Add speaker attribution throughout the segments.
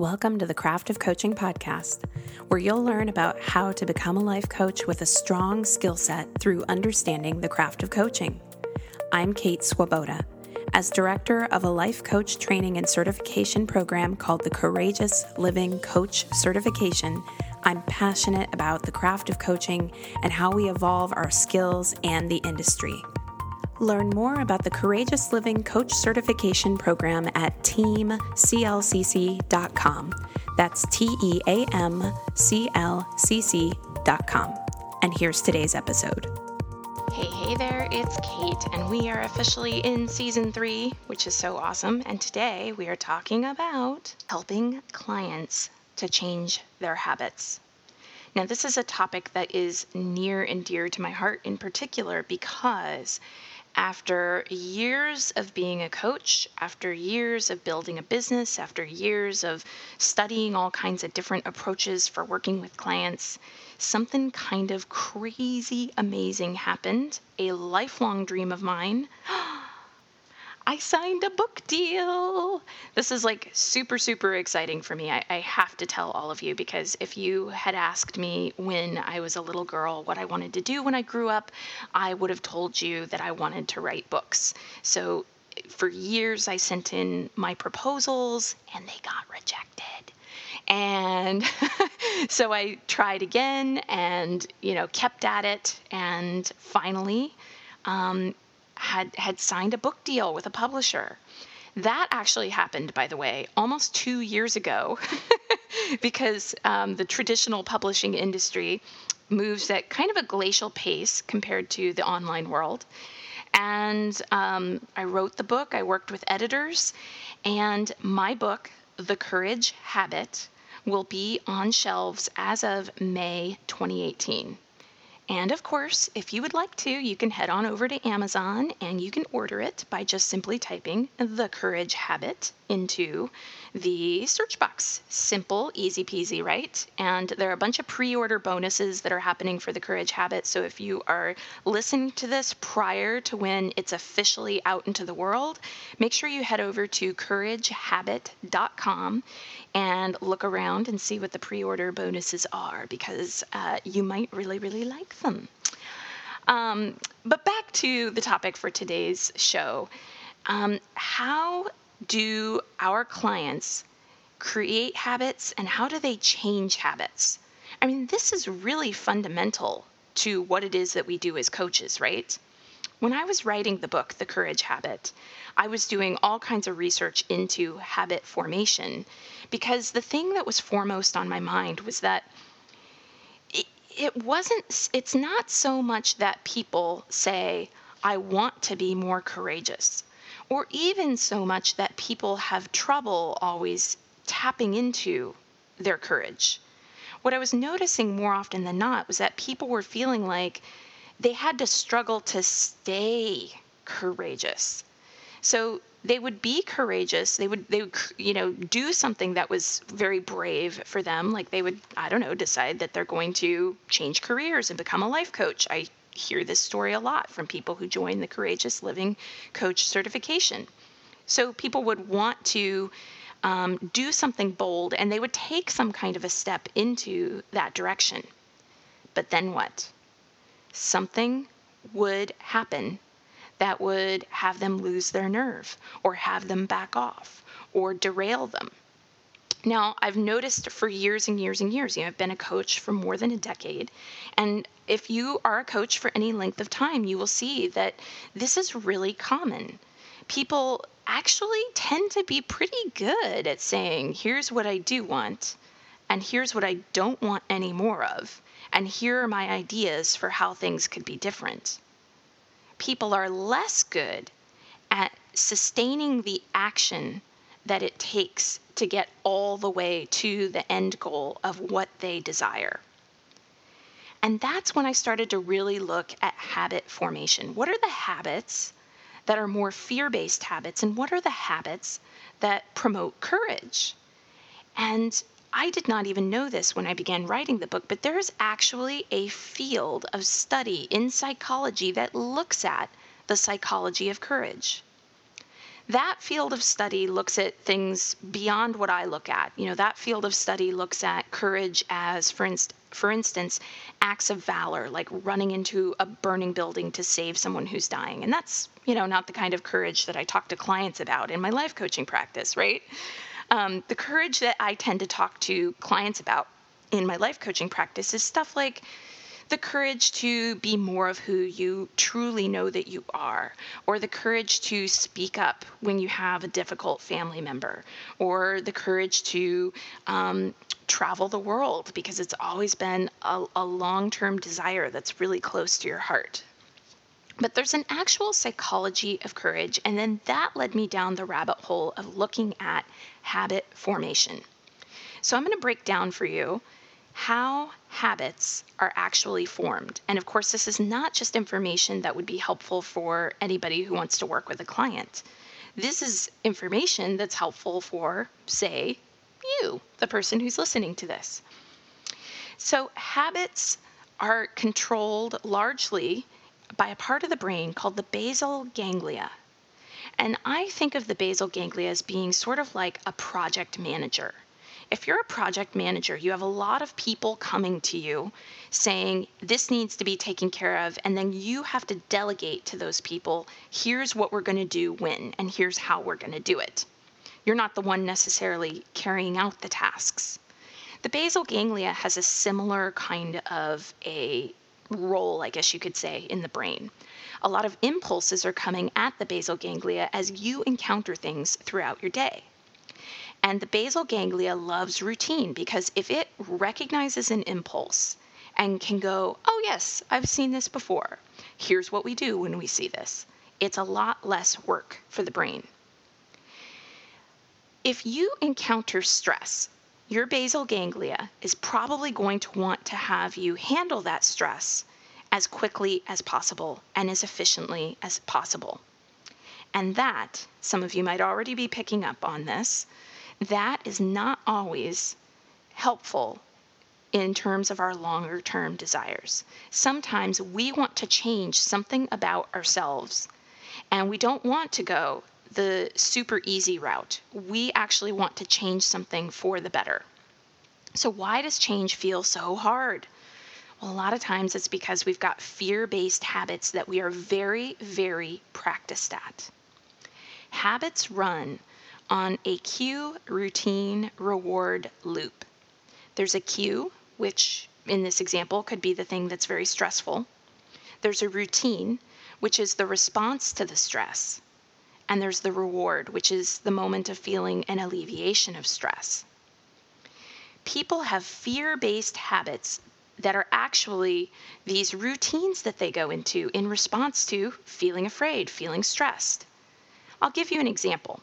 Speaker 1: Welcome to the Craft of Coaching podcast, where you'll learn about how to become a life coach with a strong skill set through understanding the craft of coaching. I'm Kate Swoboda. As director of a life coach training and certification program called the Courageous Living Coach Certification, I'm passionate about the craft of coaching and how we evolve our skills and the industry. Learn more about the Courageous Living Coach Certification Program at teamclcc.com. That's T E A M C L C C.com. And here's today's episode.
Speaker 2: Hey, hey there, it's Kate, and we are officially in season three, which is so awesome. And today we are talking about helping clients to change their habits. Now, this is a topic that is near and dear to my heart in particular because after years of being a coach, after years of building a business, after years of studying all kinds of different approaches for working with clients, something kind of crazy amazing happened. A lifelong dream of mine. I signed a book deal. This is like super, super exciting for me. I, I, have to tell all of you because if you had asked me when I was a little girl what I wanted to do when I grew up, I would have told you that I wanted to write books. So for years, I sent in my proposals and they got rejected. And so I tried again and, you know, kept at it. And finally, um, had had signed a book deal with a publisher. That actually happened, by the way, almost two years ago, because um, the traditional publishing industry moves at kind of a glacial pace compared to the online world. And um, I wrote the book, I worked with editors, and my book, The Courage Habit, will be on shelves as of May 2018. And of course, if you would like to, you can head on over to Amazon and you can order it by just simply typing The Courage Habit into the search box. Simple, easy peasy, right? And there are a bunch of pre order bonuses that are happening for the Courage Habit. So if you are listening to this prior to when it's officially out into the world, make sure you head over to couragehabit.com and look around and see what the pre order bonuses are because uh, you might really, really like them. Um, but back to the topic for today's show. Um, how do our clients create habits and how do they change habits? I mean, this is really fundamental to what it is that we do as coaches, right? When I was writing the book, The Courage Habit, I was doing all kinds of research into habit formation because the thing that was foremost on my mind was that it, wasn't, it's not so much that people say, I want to be more courageous, or even so much that people have trouble always tapping into their courage. What I was noticing more often than not was that people were feeling like they had to struggle to stay courageous. So they would be courageous. They would they would you know do something that was very brave for them. Like they would I don't know decide that they're going to change careers and become a life coach. I hear this story a lot from people who join the Courageous Living Coach certification. So people would want to um, do something bold and they would take some kind of a step into that direction. But then what? something would happen that would have them lose their nerve or have them back off or derail them. Now, I've noticed for years and years and years, you know, I've been a coach for more than a decade. And if you are a coach for any length of time, you will see that this is really common. People actually tend to be pretty good at saying, here's what I do want, and here's what I don't want any more of and here are my ideas for how things could be different. People are less good at sustaining the action that it takes to get all the way to the end goal of what they desire. And that's when I started to really look at habit formation. What are the habits that are more fear based habits, and what are the habits that promote courage? And I did not even know this when I began writing the book, but there is actually a field of study in psychology that looks at the psychology of courage. That field of study looks at things beyond what I look at. You know, that field of study looks at courage as, for, inst- for instance, acts of valor, like running into a burning building to save someone who's dying. And that's, you know, not the kind of courage that I talk to clients about in my life coaching practice, right? Um, the courage that I tend to talk to clients about in my life coaching practice is stuff like the courage to be more of who you truly know that you are, or the courage to speak up when you have a difficult family member, or the courage to um, travel the world because it's always been a, a long term desire that's really close to your heart. But there's an actual psychology of courage, and then that led me down the rabbit hole of looking at habit formation. So I'm going to break down for you how habits are actually formed. And of course, this is not just information that would be helpful for anybody who wants to work with a client. This is information that's helpful for, say, you, the person who's listening to this. So, habits are controlled largely by a part of the brain called the basal ganglia. And I think of the basal ganglia as being sort of like a project manager if you're a project manager, you have a lot of people coming to you saying, this needs to be taken care of, and then you have to delegate to those people, here's what we're going to do when, and here's how we're going to do it. You're not the one necessarily carrying out the tasks. The basal ganglia has a similar kind of a role, I guess you could say, in the brain. A lot of impulses are coming at the basal ganglia as you encounter things throughout your day. And the basal ganglia loves routine because if it recognizes an impulse and can go, oh, yes, I've seen this before, here's what we do when we see this, it's a lot less work for the brain. If you encounter stress, your basal ganglia is probably going to want to have you handle that stress as quickly as possible and as efficiently as possible. And that, some of you might already be picking up on this, that is not always helpful in terms of our longer term desires. Sometimes we want to change something about ourselves and we don't want to go the super easy route. We actually want to change something for the better. So, why does change feel so hard? Well, a lot of times it's because we've got fear based habits that we are very, very practiced at. Habits run on a cue, routine, reward loop. There's a cue, which in this example could be the thing that's very stressful. There's a routine, which is the response to the stress. And there's the reward, which is the moment of feeling an alleviation of stress. People have fear based habits that are actually these routines that they go into in response to feeling afraid, feeling stressed. I'll give you an example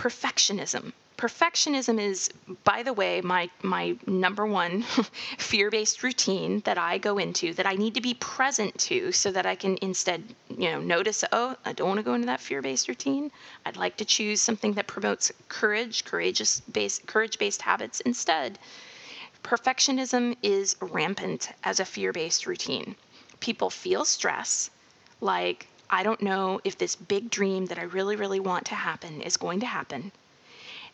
Speaker 2: perfectionism. Perfectionism is, by the way, my, my number one fear based routine that I go into that I need to be present to so that I can instead, you know, notice, oh, I don't want to go into that fear based routine. I'd like to choose something that promotes courage, courageous based, courage based habits instead. Perfectionism is rampant as a fear based routine. People feel stress, like I don't know if this big dream that I really, really want to happen is going to happen.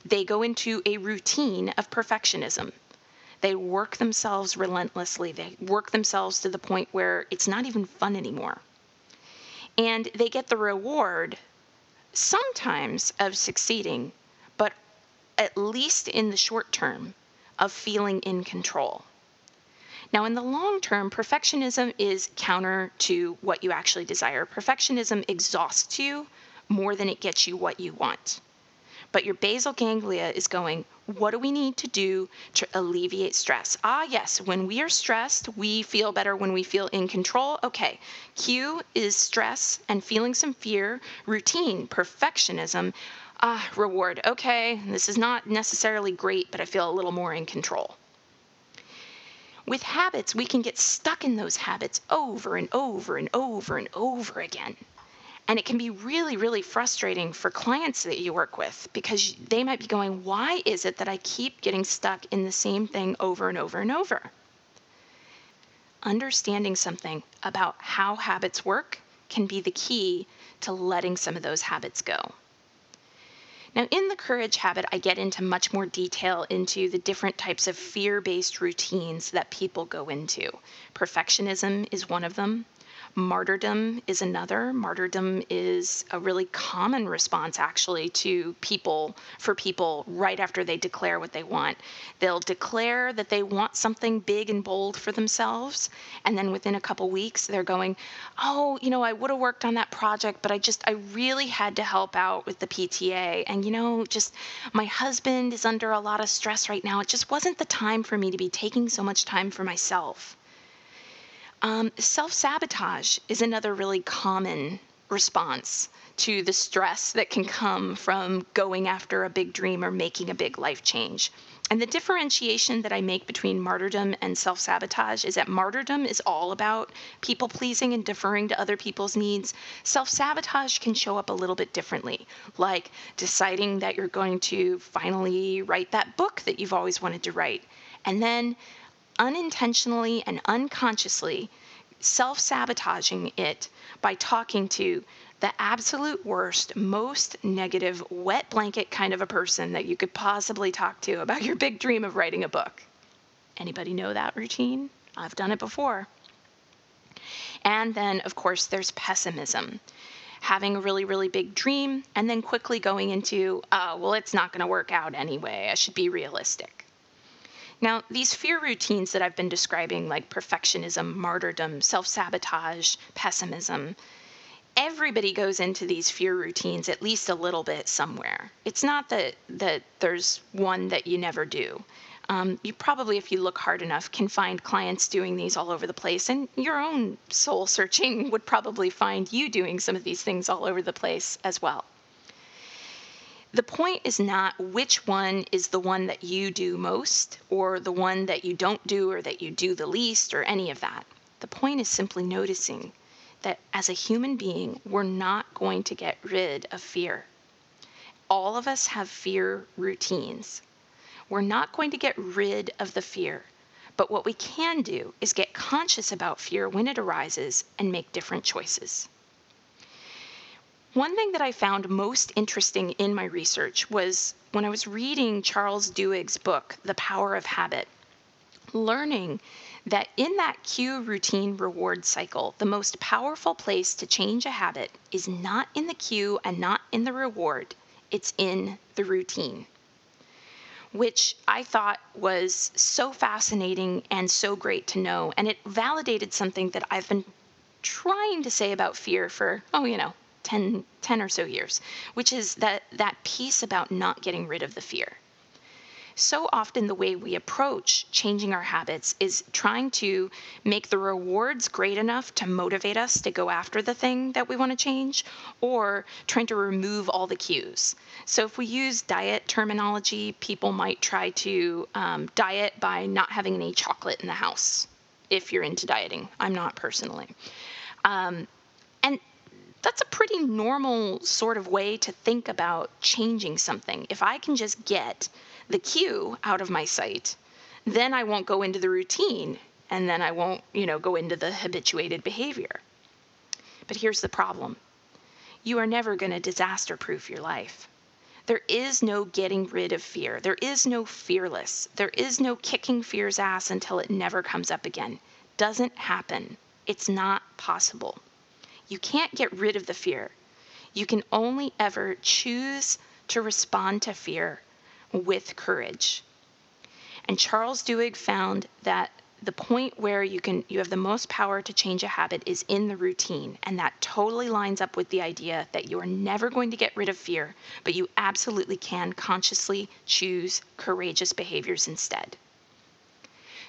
Speaker 2: They go into a routine of perfectionism. They work themselves relentlessly. They work themselves to the point where it's not even fun anymore. And they get the reward sometimes of succeeding, but at least in the short term, of feeling in control. Now, in the long term, perfectionism is counter to what you actually desire. Perfectionism exhausts you more than it gets you what you want. But your basal ganglia is going, what do we need to do to alleviate stress? Ah, yes, when we are stressed, we feel better when we feel in control. Okay, cue is stress and feeling some fear, routine, perfectionism. Ah, reward. Okay, this is not necessarily great, but I feel a little more in control. With habits, we can get stuck in those habits over and over and over and over again. And it can be really, really frustrating for clients that you work with because they might be going, Why is it that I keep getting stuck in the same thing over and over and over? Understanding something about how habits work can be the key to letting some of those habits go. Now, in the courage habit, I get into much more detail into the different types of fear based routines that people go into. Perfectionism is one of them. Martyrdom is another. Martyrdom is a really common response, actually, to people, for people right after they declare what they want. They'll declare that they want something big and bold for themselves, and then within a couple weeks, they're going, Oh, you know, I would have worked on that project, but I just, I really had to help out with the PTA. And, you know, just my husband is under a lot of stress right now. It just wasn't the time for me to be taking so much time for myself. Um, Self sabotage is another really common response to the stress that can come from going after a big dream or making a big life change. And the differentiation that I make between martyrdom and self sabotage is that martyrdom is all about people pleasing and deferring to other people's needs. Self sabotage can show up a little bit differently, like deciding that you're going to finally write that book that you've always wanted to write. And then unintentionally and unconsciously self sabotaging it by talking to the absolute worst, most negative, wet blanket kind of a person that you could possibly talk to about your big dream of writing a book. Anybody know that routine? I've done it before. And then, of course, there's pessimism. Having a really, really big dream and then quickly going into, oh, well, it's not going to work out anyway. I should be realistic. Now, these fear routines that I've been describing, like perfectionism, martyrdom, self sabotage, pessimism, everybody goes into these fear routines at least a little bit somewhere. It's not that, that there's one that you never do. Um, you probably, if you look hard enough, can find clients doing these all over the place, and your own soul searching would probably find you doing some of these things all over the place as well the point is not which one is the one that you do most or the one that you don't do or that you do the least or any of that. The point is simply noticing that as a human being, we're not going to get rid of fear. All of us have fear routines. We're not going to get rid of the fear. But what we can do is get conscious about fear when it arises and make different choices. One thing that I found most interesting in my research was when I was reading Charles Duhigg's book, The Power of Habit, learning that in that cue routine reward cycle, the most powerful place to change a habit is not in the cue and not in the reward, it's in the routine. Which I thought was so fascinating and so great to know. And it validated something that I've been trying to say about fear for, oh, you know, 10, 10 or so years, which is that, that piece about not getting rid of the fear. So often, the way we approach changing our habits is trying to make the rewards great enough to motivate us to go after the thing that we want to change, or trying to remove all the cues. So, if we use diet terminology, people might try to um, diet by not having any chocolate in the house, if you're into dieting. I'm not personally. Um, that's a pretty normal sort of way to think about changing something. If I can just get the cue out of my sight, then I won't go into the routine and then I won't, you know, go into the habituated behavior. But here's the problem. You are never going to disaster proof your life. There is no getting rid of fear. There is no fearless. There is no kicking fear's ass until it never comes up again. Doesn't happen. It's not possible. You can't get rid of the fear. You can only ever choose to respond to fear with courage. And Charles Duhigg found that the point where you can you have the most power to change a habit is in the routine and that totally lines up with the idea that you are never going to get rid of fear but you absolutely can consciously choose courageous behaviors instead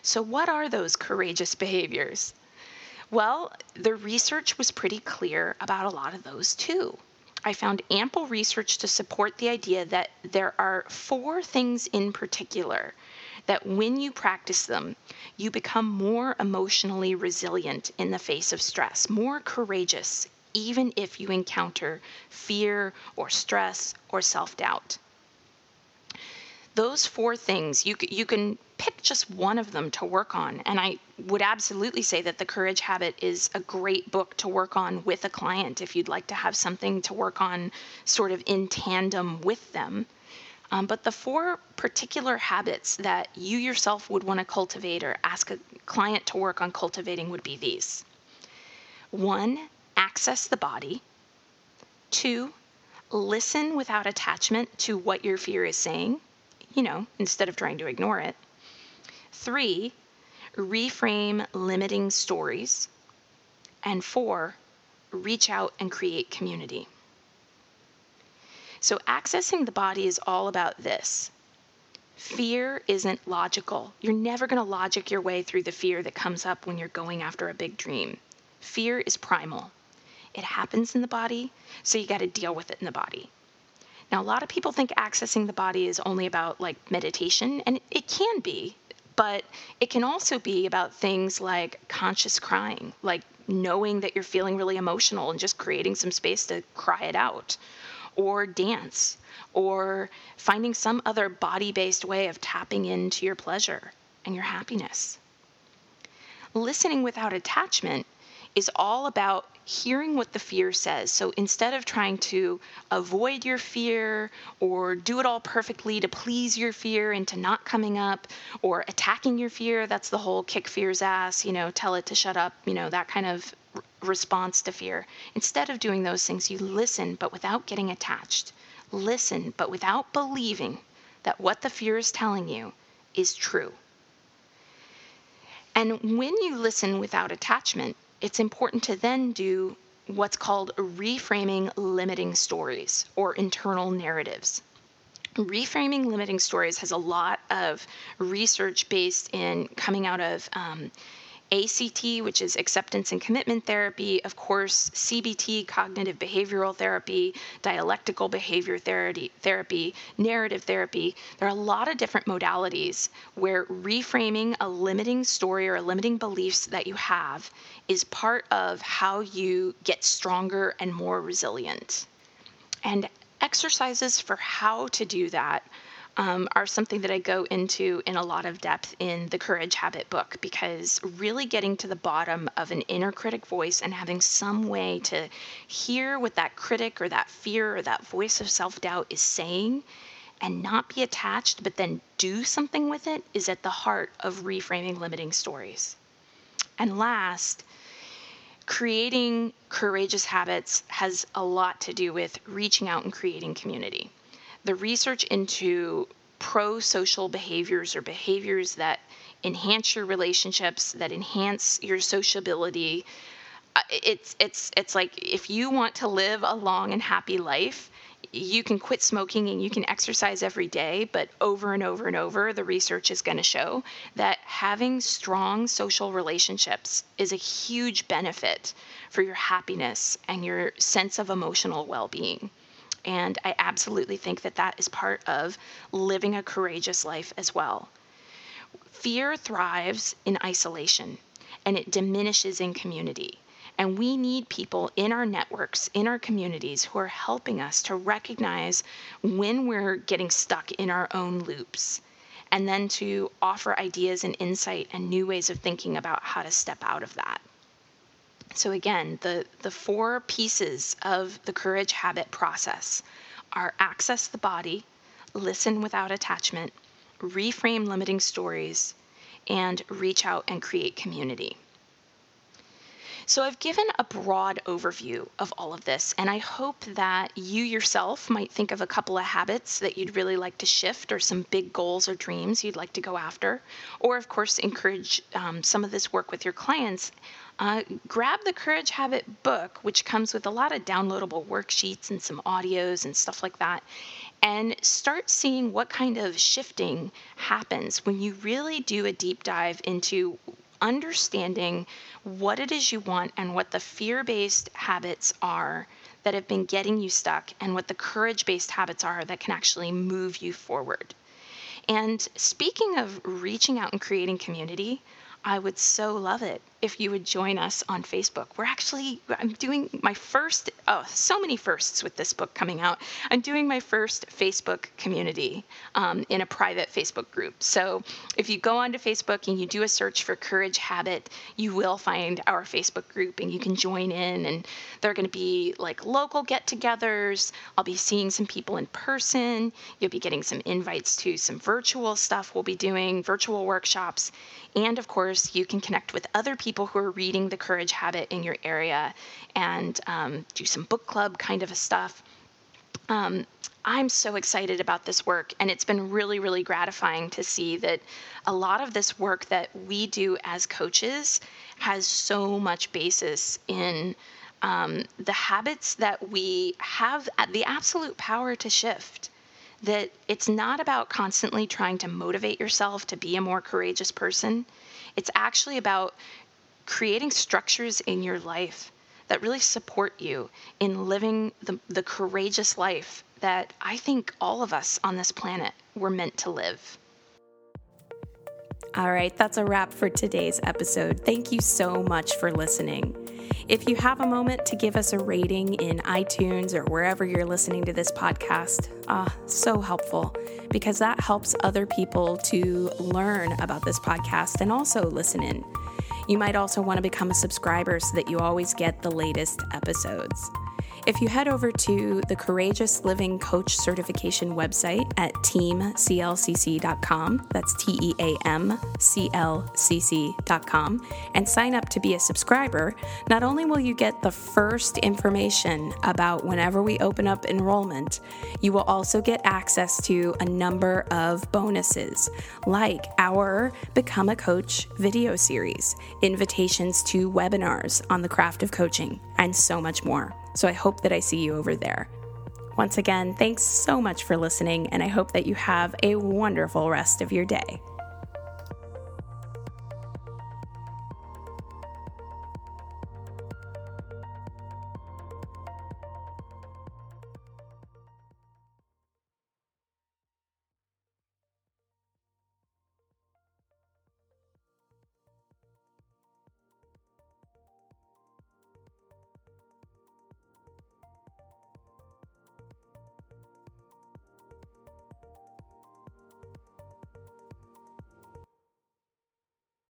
Speaker 2: so what are those courageous behaviors well, the research was pretty clear about a lot of those too. I found ample research to support the idea that there are four things in particular that when you practice them, you become more emotionally resilient in the face of stress, more courageous, even if you encounter fear or stress or self doubt. Those four things, you, you can pick just one of them to work on. And I would absolutely say that The Courage Habit is a great book to work on with a client if you'd like to have something to work on sort of in tandem with them. Um, but the four particular habits that you yourself would want to cultivate or ask a client to work on cultivating would be these one, access the body, two, listen without attachment to what your fear is saying, you know, instead of trying to ignore it, three, reframe limiting stories, and four, reach out and create community. So, accessing the body is all about this. Fear isn't logical. You're never going to logic your way through the fear that comes up when you're going after a big dream. Fear is primal. It happens in the body, so you got to deal with it in the body. Now, a lot of people think accessing the body is only about like meditation, and it can be, but it can also be about things like conscious crying, like knowing that you're feeling really emotional and just creating some space to cry it out or dance or finding some other body based way of tapping into your pleasure and your happiness. Listening without attachment is all about hearing what the fear says. So instead of trying to avoid your fear or do it all perfectly to please your fear into not coming up or attacking your fear, that's the whole kick fear's ass, you know, tell it to shut up, you know, that kind of response to fear. Instead of doing those things, you listen, but without getting attached. Listen, but without believing that what the fear is telling you is true. And when you listen without attachment, it's important to then do what's called reframing limiting stories or internal narratives. Reframing limiting stories has a lot of research based in coming out of um, ACT, which is acceptance and commitment therapy, of course, CBT, cognitive behavioral therapy, dialectical behavior therapy, narrative therapy. There are a lot of different modalities where reframing a limiting story or limiting beliefs that you have is part of how you get stronger and more resilient. And exercises for how to do that um, are something that I go into in a lot of depth in the Courage Habit book because really getting to the bottom of an inner critic voice and having some way to hear what that critic or that fear or that voice of self doubt is saying and not be attached, but then do something with it is at the heart of reframing limiting stories. And last, creating courageous habits has a lot to do with reaching out and creating community the research into pro social behaviors or behaviors that enhance your relationships, that enhance your sociability. Uh, it's it's it's like if you want to live a long and happy life, you can quit smoking and you can exercise every day, but over and over and over, the research is going to show that having strong social relationships is a huge benefit for your happiness and your sense of emotional well being. And I absolutely think that that is part of living a courageous life as well. Fear thrives in isolation and it diminishes in community. And we need people in our networks, in our communities, who are helping us to recognize when we're getting stuck in our own loops and then to offer ideas and insight and new ways of thinking about how to step out of that. So again, the, the four pieces of the courage habit process are access the body, listen without attachment, reframe limiting stories, and reach out and create community. So, I've given a broad overview of all of this, and I hope that you yourself might think of a couple of habits that you'd really like to shift, or some big goals or dreams you'd like to go after, or, of course, encourage um, some of this work with your clients. Uh, grab the Courage Habit book, which comes with a lot of downloadable worksheets and some audios and stuff like that, and start seeing what kind of shifting happens when you really do a deep dive into understanding what it is you want and what the fear based habits are that have been getting you stuck and what the courage based habits are that can actually move you forward. And speaking of reaching out and creating community, I would so love it if you would join us on Facebook. We're actually, I'm doing my first, oh, so many firsts with this book coming out. I'm doing my first Facebook community um, in a private Facebook group. So if you go onto Facebook and you do a search for Courage Habit, you will find our Facebook group and you can join in. And there are going to be like local get togethers. I'll be seeing some people in person. You'll be getting some invites to some virtual stuff we'll be doing, virtual workshops. And of course, you can connect with other people who are reading The Courage Habit in your area and um, do some book club kind of stuff. Um, I'm so excited about this work, and it's been really, really gratifying to see that a lot of this work that we do as coaches has so much basis in um, the habits that we have the absolute power to shift that it's not about constantly trying to motivate yourself to be a more courageous person. It's actually about creating structures in your life that really support you in living the, the courageous life that I think all of us on this planet were meant to live.
Speaker 1: All right, that's a wrap for today's episode. Thank you so much for listening. If you have a moment to give us a rating in iTunes or wherever you're listening to this podcast, ah, so helpful because that helps other people to learn about this podcast and also listen in. You might also want to become a subscriber so that you always get the latest episodes. If you head over to the Courageous Living Coach Certification website at teamclcc.com, that's T E A M C L C C.com, and sign up to be a subscriber, not only will you get the first information about whenever we open up enrollment, you will also get access to a number of bonuses, like our Become a Coach video series, invitations to webinars on the craft of coaching, and so much more. So I hope that I see you over there. Once again, thanks so much for listening, and I hope that you have a wonderful rest of your day.